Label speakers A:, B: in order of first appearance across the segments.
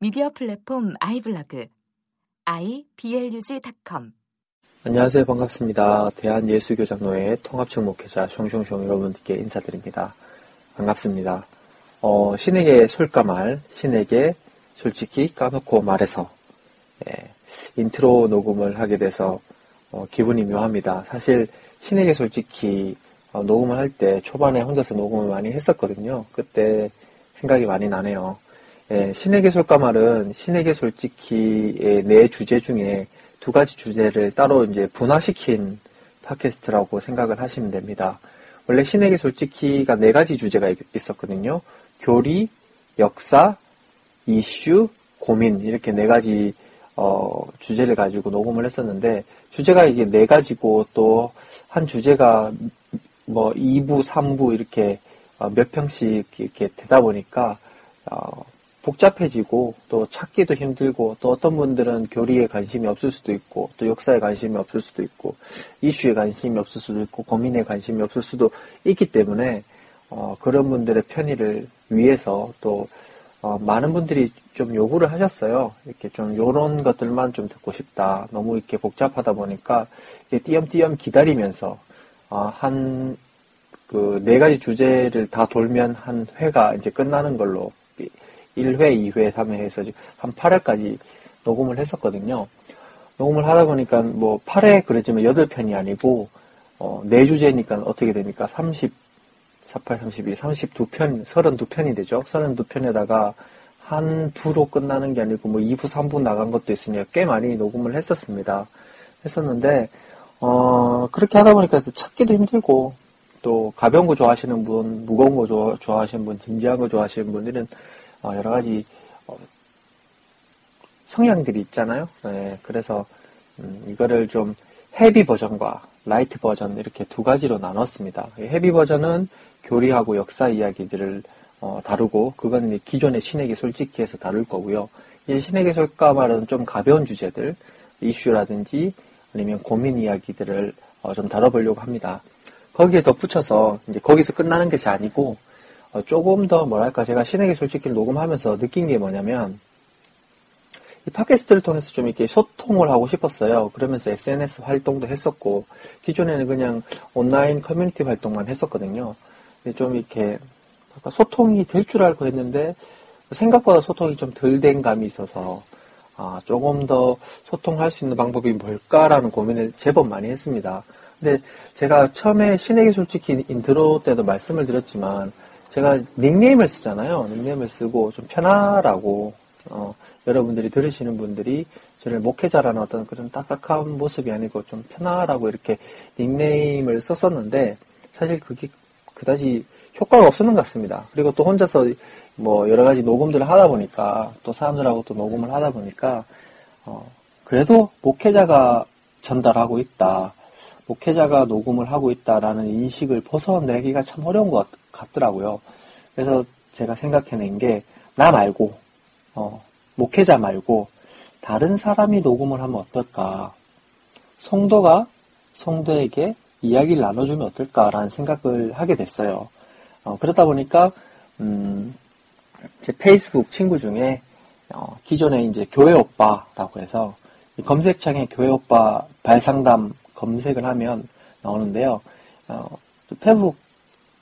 A: 미디어 플랫폼 아이블로그 iblog.com
B: 안녕하세요. 반갑습니다. 대한예수교장로회 통합측 목회자 숑숑숑 여러분들께 인사드립니다. 반갑습니다. 어, 신에게 솔까말, 신에게 솔직히 까놓고 말해서 예, 인트로 녹음을 하게 돼서 어, 기분이 묘합니다. 사실 신에게 솔직히 어, 녹음을 할 때 초반에 혼자서 녹음을 많이 했었거든요. 그때 생각이 많이 나네요. 예, 신에게 솔까 말은 신에게 솔직히의 네 주제 중에 두 가지 주제를 따로 이제 분화시킨 팟캐스트라고 생각을 하시면 됩니다. 원래 신에게 솔직히가 네 가지 주제가 있었거든요. 교리, 역사, 이슈, 고민 이렇게 네 가지 어, 주제를 가지고 녹음을 했었는데 주제가 이게 네 가지고 또 한 주제가 뭐 2부, 3부 이렇게 어, 몇 평씩 이렇게 되다 보니까 어, 복잡해지고 또 찾기도 힘들고 또 어떤 분들은 교리에 관심이 없을 수도 있고 또 역사에 관심이 없을 수도 있고 이슈에 관심이 없을 수도 있고 고민에 관심이 없을 수도 있기 때문에 어, 그런 분들의 편의를 위해서 또 어, 많은 분들이 좀 요구를 하셨어요. 이렇게 좀 요런 것들만 좀 듣고 싶다. 너무 이렇게 복잡하다 보니까 띄엄띄엄 기다리면서 어, 한 그 네 가지 주제를 다 돌면 한 회가 이제 끝나는 걸로 1회, 2회, 3회 해서 한 8회까지 녹음을 했었거든요. 녹음을 하다 보니까 뭐 8회 그랬지만 8편이 아니고 어, 4주제니까 어떻게 됩니까? 30, 48, 32, 32편, 32편이 되죠. 32편에다가 한 두로 끝나는 게 아니고 뭐 2부, 3부 나간 것도 있으니까 꽤 많이 녹음을 했었습니다. 했었는데 어, 그렇게 하다 보니까 찾기도 힘들고 또 가벼운 거 좋아하시는 분, 무거운 거 좋아, 좋아하시는 분, 진지한 거 좋아하시는 분들은 어, 여러 가지 어, 성향들이 있잖아요. 네, 그래서 음, 이거를 좀 heavy 버전과 light 버전 이렇게 두 가지로 나눴습니다. heavy 버전은 교리하고 역사 이야기들을 어, 다루고 그건 기존의 신에게 솔직히 해서 다룰 거고요. 이제 신에게 솔까말은 좀 가벼운 주제들 이슈라든지 아니면 고민 이야기들을 어, 좀 다뤄보려고 합니다. 거기에 덧붙여서 이제 거기서 끝나는 것이 아니고 어, 조금 더 뭐랄까 제가 신에게 솔직히 녹음하면서 느낀 게 뭐냐면 이 팟캐스트를 통해서 좀 이렇게 소통을 하고 싶었어요. 그러면서 SNS 활동도 했었고 기존에는 그냥 온라인 커뮤니티 활동만 했었거든요. 좀 이렇게 소통이 될 줄 알고 했는데 생각보다 소통이 좀 덜 된 감이 있어서 아, 조금 더 소통할 수 있는 방법이 뭘까라는 고민을 제법 많이 했습니다. 근데 제가 처음에 신에게 솔직히 인트로 때도 말씀을 드렸지만 제가 닉네임을 쓰잖아요. 닉네임을 쓰고 좀 편하라고 어, 여러분들이 들으시는 분들이 저를 목회자라는 어떤 그런 딱딱한 모습이 아니고 좀 편하라고 이렇게 닉네임을 썼었는데 사실 그게 그다지 효과가 없었는 것 같습니다. 그리고 또 혼자서 뭐 여러 가지 녹음들을 하다 보니까 또 사람들하고 또 녹음을 하다 보니까 어, 그래도 목회자가 전달하고 있다. 목회자가 녹음을 하고 있다라는 인식을 벗어내기가 참 어려운 것 같 더라고요. 그래서 제가 생각해낸 게 나 말고 어, 목회자 말고 다른 사람이 녹음을 하면 어떨까? 성도가 성도에게 이야기를 나눠주면 어떨까라는 생각을 하게 됐어요. 어, 그러다 보니까 음, 제 페이스북 친구 중에 어, 기존에 이제 교회 오빠라고 해서 검색창에 교회 오빠 발상담 검색을 하면 나오는데요. 어, 페북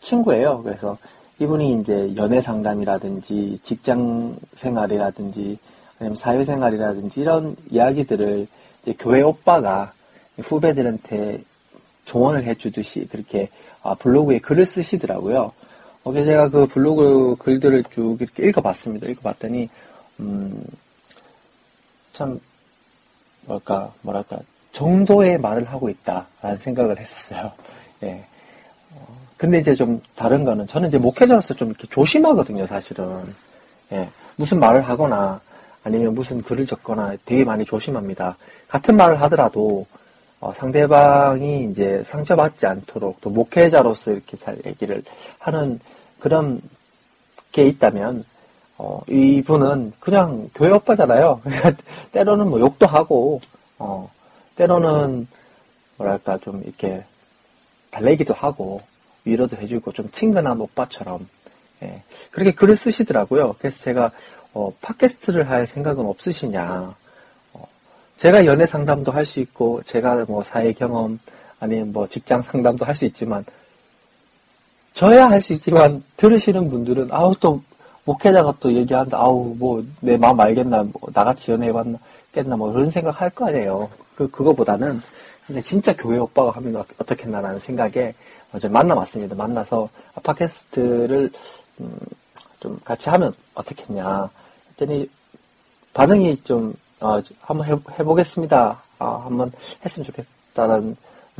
B: 친구예요. 그래서 이분이 이제 연애 상담이라든지 직장 생활이라든지 아니면 사회 생활이라든지 이런 이야기들을 교회 오빠가 후배들한테 조언을 해주듯이 그렇게 아, 블로그에 글을 쓰시더라고요. 어, 그래서 제가 그 블로그 글들을 쭉 이렇게 읽어봤습니다. 읽어봤더니 음, 참 뭐랄까 뭐랄까 정도의 말을 하고 있다라는 생각을 했었어요. 예. 어, 근데 이제 좀 다른 거는 저는 이제 목회자로서 좀 이렇게 조심하거든요, 사실은. 예. 무슨 말을 하거나 아니면 무슨 글을 적거나 되게 많이 조심합니다. 같은 말을 하더라도 어, 상대방이 이제 상처받지 않도록 또 목회자로서 이렇게 잘 얘기를 하는 그런 게 있다면 어, 이분은 그냥 교회 오빠잖아요. 때로는 뭐 욕도 하고 어, 때로는 뭐랄까 좀 이렇게 달래기도 하고 위로도 해주고 좀 친근한 오빠처럼 예, 그렇게 글을 쓰시더라고요. 그래서 제가 어, 팟캐스트를 할 생각은 없으시냐? 어, 제가 연애 상담도 할 수 있고 제가 뭐 사회 경험 아니면 뭐 직장 상담도 할 수 있지만 저야 할 수 있지만 들으시는 분들은 아우 또 목회자가 또 얘기한다 아우 뭐 내 마음 알겠나 뭐 나같이 연애해봤나 겠나 뭐 그런 생각 할 거 아니에요. 그 그거보다는 진짜 교회 오빠가 하면 어떻겠나라는 생각에 어제 만나봤습니다. 만나서 팟캐스트를 음, 좀 같이 하면 어떻겠냐 했더니 반응이 좀 어, 한번 해, 보겠습니다 아, 한번 했으면 좋겠다는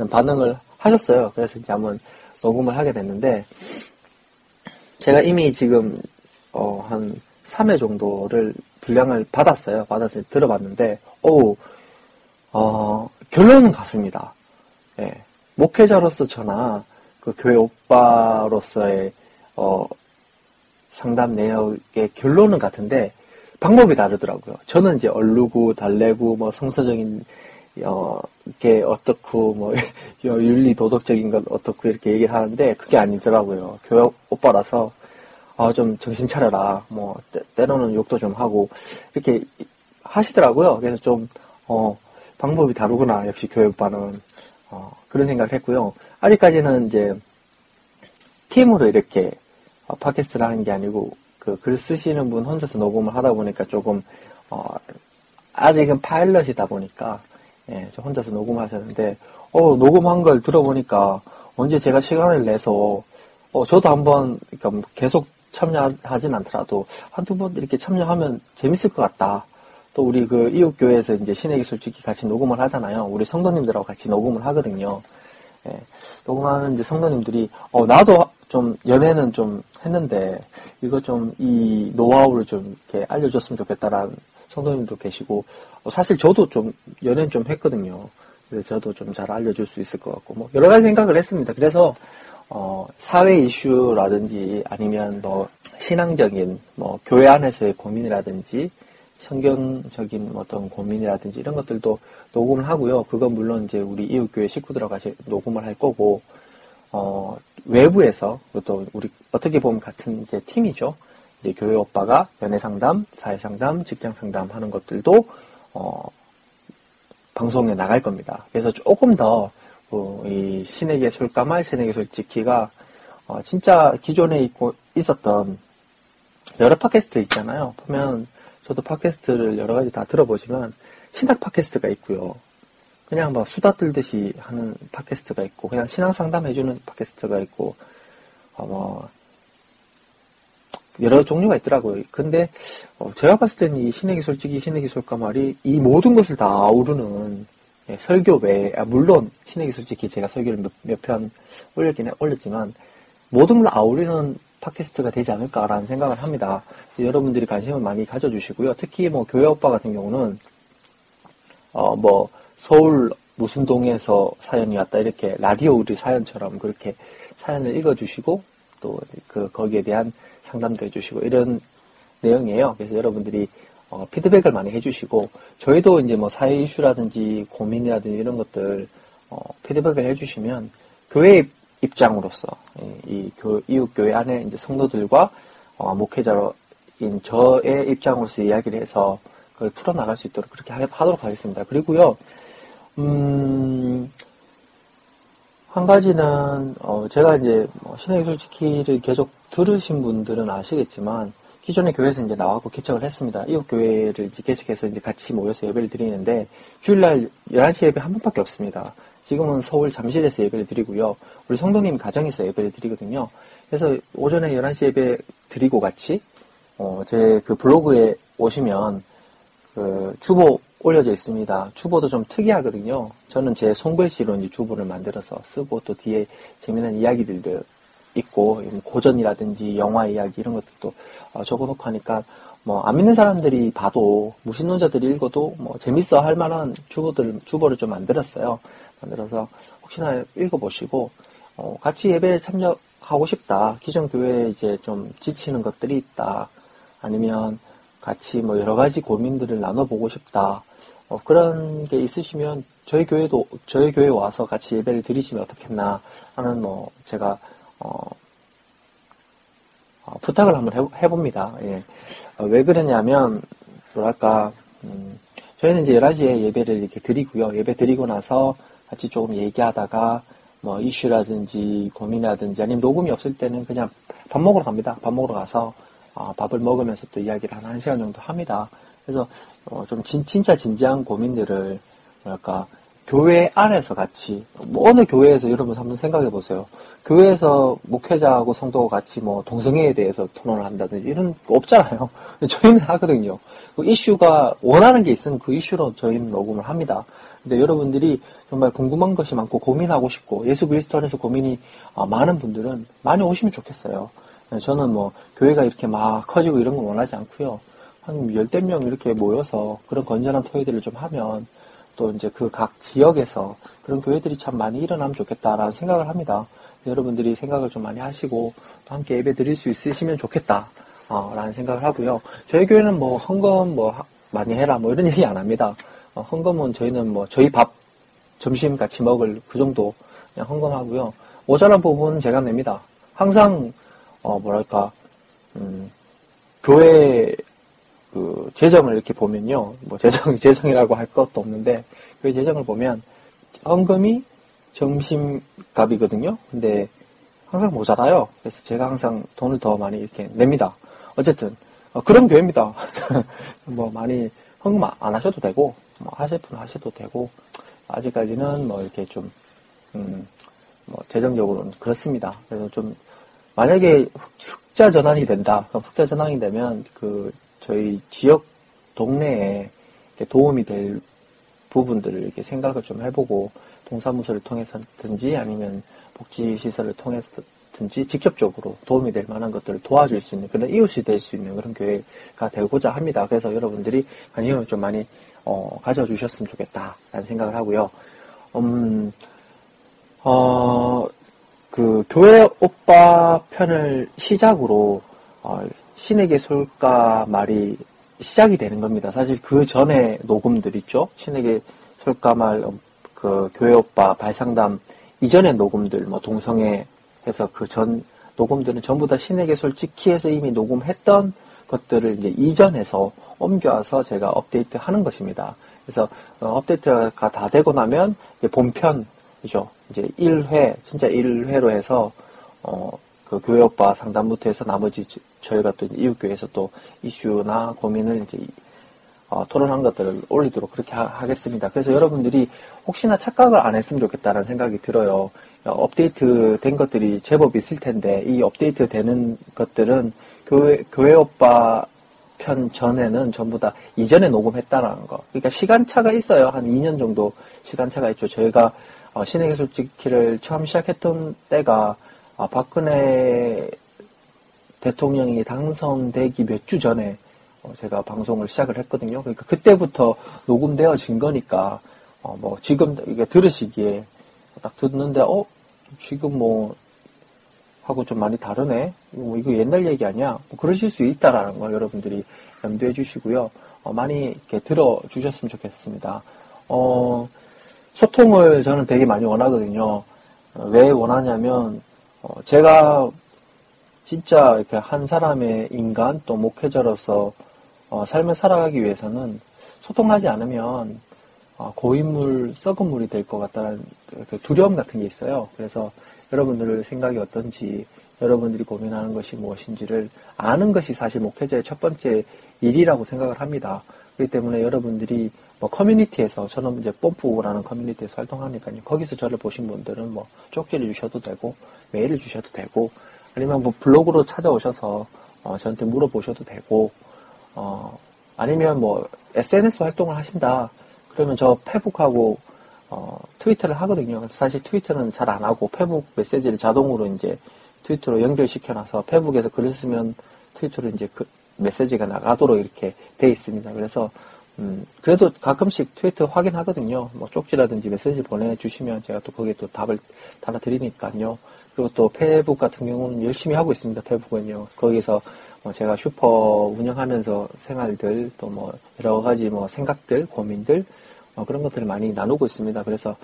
B: 반응을 하셨어요. 그래서 이제 한번 녹음을 하게 됐는데 제가 이미 지금 어, 한 3회 정도를 분량을 받았어요. 받아서 들어봤는데 오 어, 결론은 같습니다. 예, 목회자로서 저나 그 교회 오빠로서의 어, 상담 내역의 결론은 같은데 방법이 다르더라고요. 저는 이제 얼르고 달래고 뭐 성서적인 어, 게 어떻고 뭐 윤리 도덕적인 건 어떻고 이렇게 얘기를 하는데 그게 아니더라고요. 교회 오빠라서 어, 좀 정신 차려라. 뭐 때, 로는 욕도 좀 하고 이렇게 하시더라고요. 그래서 좀 어, 방법이 다르구나. 역시 오빠는 어, 그런 생각을 했고요. 아직까지는 이제 팀으로 이렇게 어, 팟캐스트를 하는 게 아니고 그 글 쓰시는 분 혼자서 녹음을 하다 보니까 조금 어, 아직은 파일럿이다 보니까 예, 저 혼자서 녹음하셨는데 어, 녹음한 걸 들어보니까 언제 제가 시간을 내서 어, 저도 한번 그러니까 뭐 계속 참여하진 않더라도 한두 번 이렇게 참여하면 재밌을 것 같다. 또 우리 그 이웃 교회에서 이제 신에게 솔직히 같이 녹음을 하잖아요. 우리 성도님들하고 같이 녹음을 하거든요. 예, 녹음하는 이제 성도님들이 어 나도 좀 연애는 좀 했는데 이거 좀 이 노하우를 좀 이렇게 알려줬으면 좋겠다라는 성도님도 계시고 어, 사실 저도 좀 연애는 좀 했거든요. 저도 좀 잘 알려줄 수 있을 것 같고 뭐 여러 가지 생각을 했습니다. 그래서 어, 사회 이슈라든지 아니면 뭐 신앙적인 뭐 교회 안에서의 고민이라든지 성경적인 어떤 고민이라든지 이런 것들도 녹음을 하고요. 그건 물론 이제 우리 이웃교회 식구들하고 녹음을 할 거고, 어, 외부에서, 또 우리 어떻게 보면 같은 이제 팀이죠. 이제 교회 오빠가 연애 상담, 사회 상담, 직장 상담 하는 것들도, 어, 방송에 나갈 겁니다. 그래서 조금 더, 어, 이 신에게 술까말, 신에게 솔직히가, 어, 진짜 기존에 있고, 있었던 여러 팟캐스트 있잖아요. 보면 저도 팟캐스트를 여러 가지 다 들어보지만 신학 팟캐스트가 있고요. 그냥 막 수다 떨듯이 하는 팟캐스트가 있고 그냥 신앙 상담해주는 팟캐스트가 있고 어, 뭐 여러 종류가 있더라고요. 근데 어, 제가 봤을 때는 이 신의 기술, 솔직히 신의 기술가 말이 이 모든 것을 다 아우르는 예, 설교 외에 아, 물론 신의 기술, 솔직히 제가 설교를 몇편 올렸긴 올렸지만 모든 걸 아우르는 팟캐스트가 되지 않을까라는 생각을 합니다. 여러분들이 관심을 많이 가져주시고요. 특히 뭐 교회 오빠 같은 경우는 어 뭐 서울 무슨 동에서 사연이 왔다 이렇게 라디오 우리 사연처럼 그렇게 사연을 읽어주시고 또 그 거기에 대한 상담도 해주시고 이런 내용이에요. 그래서 여러분들이 어, 피드백을 많이 해주시고 저희도 이제 뭐 사회 이슈라든지 고민이라든지 이런 것들 어, 피드백을 해주시면 교회 입장으로서 이 교, 이웃 교회 안에 이제 성도들과 어, 목회자인 저의 입장으로서 이야기를 해서 그걸 풀어나갈 수 있도록 그렇게 하도록 하겠습니다. 그리고요, 음, 한 가지는, 어, 제가 이제, 뭐 신의 솔직히를 계속 들으신 분들은 아시겠지만, 기존의 교회에서 이제 나와고 개척을 했습니다. 이웃 교회를 이제 개척해서 이제 같이 모여서 예배를 드리는데, 주일날 11시 예배 한 번밖에 없습니다. 지금은 서울 잠실에서 예배를 드리고요. 우리 성도님 가정에서 예배를 드리거든요. 그래서 오전에 11시 예배 드리고 같이 어, 제 그 블로그에 오시면 그 주보 올려져 있습니다. 주보도 좀 특이하거든요. 저는 제 손글씨로 이제 주보를 만들어서 쓰고 또 뒤에 재미난 이야기들도 있고 고전이라든지 영화 이야기 이런 것들도 어, 적어놓고 하니까 뭐 안 믿는 사람들이 봐도 무신론자들이 읽어도 뭐 재밌어 할 만한 주보들 주보를 좀 만들었어요. 만들어서 혹시나 읽어보시고 어, 같이 예배에 참여하고 싶다. 기존 교회에 이제 좀 지치는 것들이 있다. 아니면 같이 뭐 여러 가지 고민들을 나눠보고 싶다. 어, 그런 게 있으시면 저희 교회도 저희 교회 와서 같이 예배를 드리시면 어떻겠나 하는 뭐 제가 어, 어, 부탁을 한번 해, 봅니다 예. 어, 왜 그러냐면 뭐랄까 음, 저희는 이제 11시에 예배를 이렇게 드리고요. 예배 드리고 나서 같이 조금 얘기하다가 뭐 이슈라든지 고민이라든지 아니면 녹음이 없을 때는 그냥 밥 먹으러 갑니다. 밥 먹으러 가서 어, 밥을 먹으면서 또 이야기를 한 1시간 정도 합니다. 그래서 어, 좀 진, 진짜 진지한 고민들을 뭐랄까 교회 안에서 같이 뭐 어느 교회에서 여러분 한번 생각해 보세요. 교회에서 목회자하고 성도가 같이 뭐 동성애에 대해서 토론을 한다든지 이런 거 없잖아요. 저희는 하거든요. 그 이슈가 원하는 게 있으면 그 이슈로 저희는 녹음을 합니다. 근데 여러분들이 정말 궁금한 것이 많고 고민하고 싶고 예수 그리스도 안에서 고민이 아, 많은 분들은 많이 오시면 좋겠어요. 저는 뭐 교회가 이렇게 막 커지고 이런 거 원하지 않고요. 한 열댓 명 이렇게 모여서 그런 건전한 토요일을 좀 하면 또 이제 그 각 지역에서 그런 교회들이 참 많이 일어나면 좋겠다라는 생각을 합니다. 여러분들이 생각을 좀 많이 하시고 또 함께 예배 드릴 수 있으시면 좋겠다. 어, 라는 생각을 하고요. 저희 교회는 뭐 헌금 뭐 많이 해라 뭐 이런 얘기 안 합니다. 어, 헌금은 저희는 뭐 저희 밥 점심 같이 먹을 그 정도 그냥 헌금하고요. 모자란 부분은 제가 냅니다. 항상 어 뭐랄까 음, 교회 그 재정을 이렇게 보면요. 뭐 재정 재정이라고 할 것도 없는데 그 재정을 보면 헌금이 점심값이거든요. 근데 항상 모자라요. 그래서 제가 항상 돈을 더 많이 이렇게 냅니다. 어쨌든 어, 그런 교회입니다. 뭐 많이 헌금 안 하셔도 되고 뭐 하실 분 하셔도 되고 아직까지는 뭐 이렇게 좀 음, 뭐 재정적으로는 그렇습니다. 그래서 좀 만약에 흑자 전환이 된다. 흑자 전환이 되면 그 저희 지역 동네에 도움이 될 부분들을 이렇게 생각을 좀 해보고 동사무소를 통해서든지 아니면 복지시설을 통해서든지 직접적으로 도움이 될 만한 것들을 도와줄 수 있는 그런 이웃이 될 수 있는 그런 교회가 되고자 합니다. 그래서 여러분들이 관심을 좀 많이 어, 가져주셨으면 좋겠다라는 생각을 하고요. 음, 어, 그 교회 오빠 편을 시작으로 어, 신에게 솔까 말이 시작이 되는 겁니다. 사실 그 전에 녹음들 있죠. 신에게 솔까 말, 그 교회 오빠 발상담 이전의 녹음들, 뭐 동성애 해서 그 전 녹음들은 전부 다 신에게 솔직히 해서 이미 녹음했던 것들을 이제 이전해서 옮겨와서 제가 업데이트 하는 것입니다. 그래서 어, 업데이트가 다 되고 나면 이제 본편이죠. 이제 1회, 진짜 1회로 해서 어, 그 교회 오빠 상담부터 해서 나머지 저희가 또 이웃교회에서 또 이슈나 고민을 이제 어, 토론한 것들을 올리도록 그렇게 하, 겠습니다 그래서 여러분들이 혹시나 착각을 안 했으면 좋겠다는 생각이 들어요. 어, 업데이트 된 것들이 제법 있을 텐데 이 업데이트 되는 것들은 교회, 교회 오빠 편 전에는 전부 다 이전에 녹음했다라는 거. 그러니까 시간차가 있어요. 한 2년 정도 시간차가 있죠. 저희가 어, 신에게 솔직히를 처음 시작했던 때가 아, 박근혜 대통령이 당선되기 몇 주 전에 어, 제가 방송을 시작을 했거든요. 그러니까 그때부터 녹음되어진 거니까 어, 뭐 지금 이게 들으시기에 딱 듣는데 어 지금 뭐 하고 좀 많이 다르네. 뭐 이거 옛날 얘기 아니야? 뭐 그러실 수 있다라는 걸 여러분들이 염두해 주시고요. 어, 많이 이렇게 들어 주셨으면 좋겠습니다. 어, 소통을 저는 되게 많이 원하거든요. 어, 왜 원하냐면 어, 제가 진짜 이렇게 한 사람의 인간 또 목회자로서 어, 삶을 살아가기 위해서는 소통하지 않으면 어, 고인물, 썩은 물이 될 것 같다는 그 두려움 같은 게 있어요. 그래서 여러분들 생각이 어떤지, 여러분들이 고민하는 것이 무엇인지를 아는 것이 사실 목회자의 첫 번째 일이라고 생각을 합니다. 그렇기 때문에 여러분들이 뭐 커뮤니티에서 저는 이제 뽐뿌라는 커뮤니티에서 활동하니까요. 거기서 저를 보신 분들은 뭐 쪽지를 주셔도 되고 메일을 주셔도 되고 아니면 뭐 블로그로 찾아오셔서 어, 저한테 물어보셔도 되고 어, 아니면 뭐 SNS 활동을 하신다. 그러면 저 페북하고 어, 트위터를 하거든요. 사실 트위터는 잘 안 하고 페북 메시지를 자동으로 이제 트위터로 연결시켜놔서 페북에서 글을 쓰면 트위터로 이제 그 메시지가 나가도록 이렇게 돼 있습니다. 그래서 음, 그래도 가끔씩 트위터 확인하거든요. 뭐 쪽지라든지 메시지 보내주시면 제가 또 거기에 또 답을 달아드리니까요. 그리고 또 페북 같은 경우는 열심히 하고 있습니다. 페북은요. 거기서 뭐 제가 슈퍼 운영하면서 생활들 또 뭐 여러 가지 뭐 생각들, 고민들 어, 그런 것들을 많이 나누고 있습니다. 그래서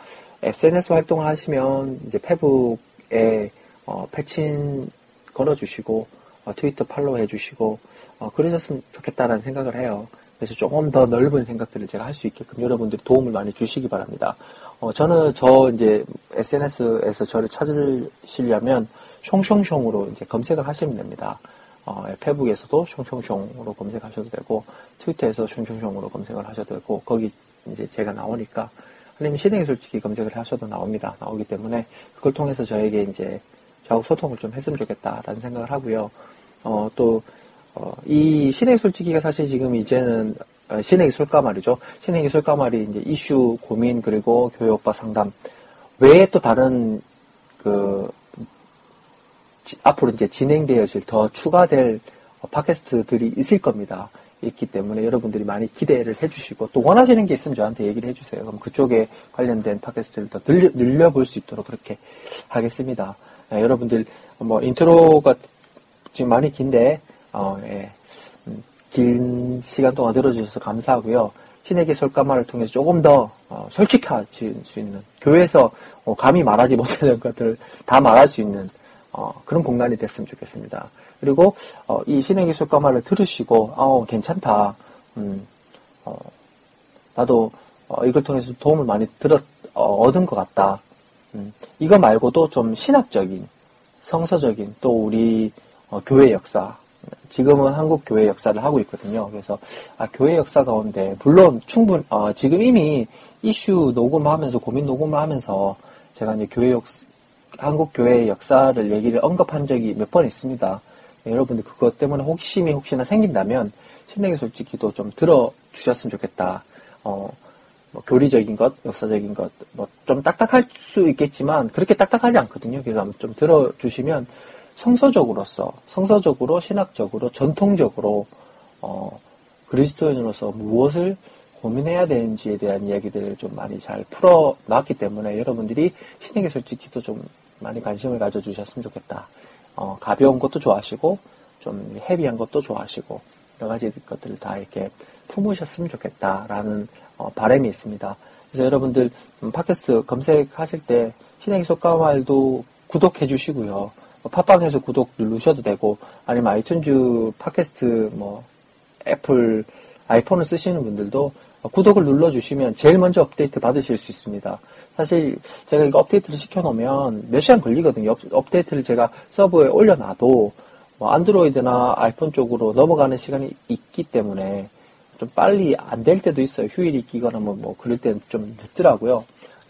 B: SNS 활동을 하시면 이제 페북에 어, 패친 걸어주시고 어, 트위터 팔로우 해주시고 어, 그러셨으면 좋겠다라는 생각을 해요. 그래서 조금 더 넓은 생각들을 제가 할 수 있게끔 여러분들이 도움을 많이 주시기 바랍니다. 어, 저는 저 이제 SNS에서 저를 찾으시려면 숑숑숑으로 이제 검색을 하시면 됩니다. 어, 페북에서도 숑숑숑으로 검색하셔도 되고 트위터에서 숑숑숑으로 검색을 하셔도 되고 거기 이제 제가 나오니까 아니면 신에게 솔직히 검색을 하셔도 나옵니다. 나오기 때문에 그걸 통해서 저에게 이제 저하고 소통을 좀 했으면 좋겠다라는 생각을 하고요. 어, 또, 어, 이 신의 솔직히가 사실 지금 이제는 어, 신의 솔까 말이죠. 신의 솔까 말이 이제 이슈, 고민, 그리고 교육과 상담 외에 또 다른 그 지- 앞으로 이제 진행되어질 더 추가될 어, 팟캐스트들이 있을 겁니다. 있기 때문에 여러분들이 많이 기대를 해주시고 또 원하시는 게 있으면 저한테 얘기를 해주세요. 그럼 그쪽에 관련된 팟캐스트를 더 늘려, 늘려볼 수 있도록 그렇게 하겠습니다. 예, 여러분들 뭐 인트로가 지금 많이 긴데 어, 예. 음, 긴 시간 동안 들어주셔서 감사하고요. 신에게 솔까마를 통해서 조금 더 어, 솔직해질 수 있는 교회에서 어, 감히 말하지 못하는 것들을 다 말할 수 있는 어, 그런 공간이 됐으면 좋겠습니다. 그리고 어, 이 신에게 솔까마를 들으시고 어, 괜찮다. 음, 어, 나도 어, 이걸 통해서 도움을 많이 들었 어, 얻은 것 같다. 음, 이거 말고도 좀 신학적인, 성서적인 또 우리 어, 교회 역사. 지금은 한국 교회 역사를 하고 있거든요. 그래서 아, 교회 역사 가운데 물론 충분 어, 지금 이미 이슈 녹음하면서 고민 녹음을 하면서 제가 이제 교회 역 한국 교회의 역사를 얘기를 언급한 적이 몇 번 있습니다. 예, 여러분들 그것 때문에 호기심이 혹시나 생긴다면 신에게 솔직히도 좀 들어주셨으면 좋겠다. 어, 뭐 교리적인 것, 역사적인 것, 뭐 좀 딱딱할 수 있겠지만 그렇게 딱딱하지 않거든요. 그래서 한번 좀 들어주시면 성서적으로서, 성서적으로, 신학적으로, 전통적으로 어, 그리스도인으로서 무엇을 고민해야 되는지에 대한 이야기들을 좀 많이 잘 풀어놨기 때문에 여러분들이 신에게 솔직히도 좀 많이 관심을 가져주셨으면 좋겠다. 어, 가벼운 것도 좋아하시고 좀 heavy한 것도 좋아하시고 여러 가지 것들을 다 이렇게 품으셨으면 좋겠다라는 어, 바람이 있습니다. 그래서 여러분들 음, 팟캐스트 검색하실 때 신에게 솔까말도 구독해 주시고요. 어, 팟빵에서 구독 누르셔도 되고 아니면 아이튠즈 팟캐스트 뭐 애플 아이폰을 쓰시는 분들도 구독을 눌러주시면 제일 먼저 업데이트 받으실 수 있습니다. 사실 제가 이거 업데이트를 시켜놓으면 몇 시간 걸리거든요. 업, 업데이트를 제가 서버에 올려놔도 뭐 안드로이드나 아이폰 쪽으로 넘어가는 시간이 있기 때문에 좀 빨리 안 될 때도 있어요. 휴일이 끼거나 뭐, 뭐 그럴 때는 좀 늦더라고요.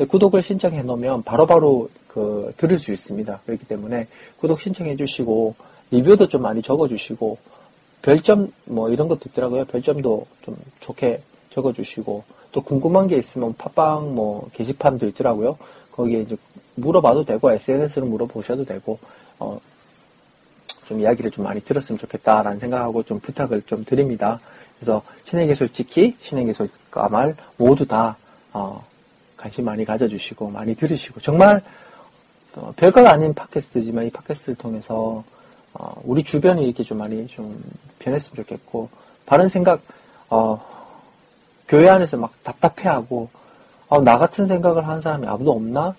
B: 구독을 신청해 놓으면 바로바로 그 들을 수 있습니다. 그렇기 때문에 구독 신청해 주시고 리뷰도 좀 많이 적어 주시고 별점 뭐 이런 것도 있더라고요. 별점도 좀 좋게 적어 주시고 또 궁금한 게 있으면 팟빵 뭐 게시판도 있더라고요. 거기에 이제 물어봐도 되고 SNS로 물어보셔도 되고 어, 좀 이야기를 좀 많이 들었으면 좋겠다라는 생각하고 좀 부탁을 좀 드립니다. 그래서 신에게 솔직히 신에게 솔직말 모두 다 어, 관심 많이 가져주시고 많이 들으시고 정말 어, 별것 아닌 팟캐스트지만 이 팟캐스트를 통해서 어, 우리 주변이 이렇게 좀 많이 좀 변했으면 좋겠고 바른 생각 어, 교회 안에서 막 답답해하고 어, 나 같은 생각을 하는 사람이 아무도 없나?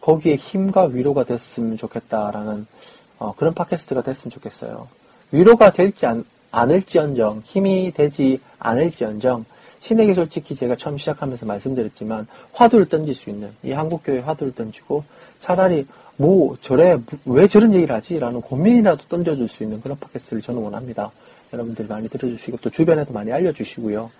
B: 거기에 힘과 위로가 됐으면 좋겠다라는 어, 그런 팟캐스트가 됐으면 좋겠어요. 위로가 될지 안, 않을지언정 힘이 되지 않을지언정 신에게 솔직히 제가 처음 시작하면서 말씀드렸지만 화두를 던질 수 있는 이 한국교회 화두를 던지고 차라리 뭐 저래 왜 저런 얘기를 하지? 라는 고민이라도 던져줄 수 있는 그런 팟캐스트를 저는 원합니다. 여러분들이 많이 들어주시고 또 주변에도 많이 알려주시고요.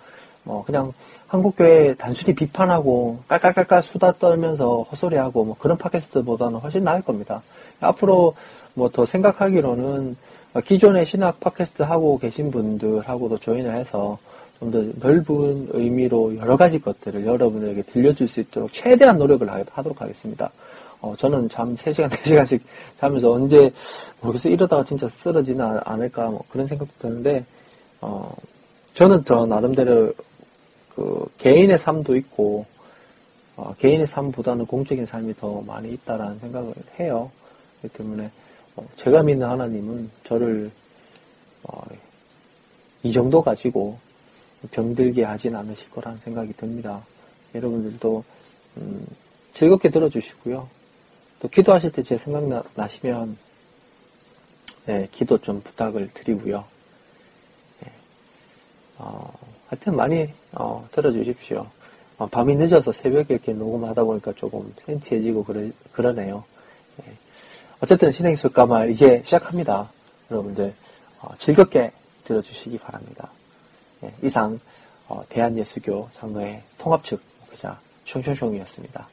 B: 뭐 그냥 한국교회 단순히 비판하고 깔깔깔깔 수다 떨면서 헛소리하고 뭐 그런 팟캐스트보다는 훨씬 나을 겁니다. 앞으로 뭐 더 생각하기로는 기존의 신학 팟캐스트 하고 계신 분들하고도 조인을 해서 좀 더 넓은 의미로 여러 가지 것들을 여러분에게 들려줄 수 있도록 최대한 노력을 하도록 하겠습니다. 어, 저는 잠 3시간, 4시간씩 자면서 언제, 모르겠어요. 이러다가 진짜 쓰러지나 않을까, 뭐 그런 생각도 드는데, 어, 저는 저 나름대로 그 개인의 삶도 있고 어, 개인의 삶보다는 공적인 삶이 더 많이 있다라는 생각을 해요. 그렇기 때문에 어, 제가 믿는 하나님은 저를 어, 이 정도 가지고 병들게 하진 않으실 거라는 생각이 듭니다. 여러분들도 음, 즐겁게 들어주시고요. 또 기도하실 때 제 생각 나시면 네, 기도 좀 부탁을 드리고요. 네, 어, 하여튼 많이 어, 들어주십시오. 어, 밤이 늦어서 새벽에 이렇게 녹음하다 보니까 조금 센치해지고 그러, 그러네요. 네. 어쨌든 신행술까말 이제 시작합니다. 여러분들 어, 즐겁게 들어주시기 바랍니다. 네, 이상 어, 대한예수교 장로의 통합측 목회자 총총총이었습니다.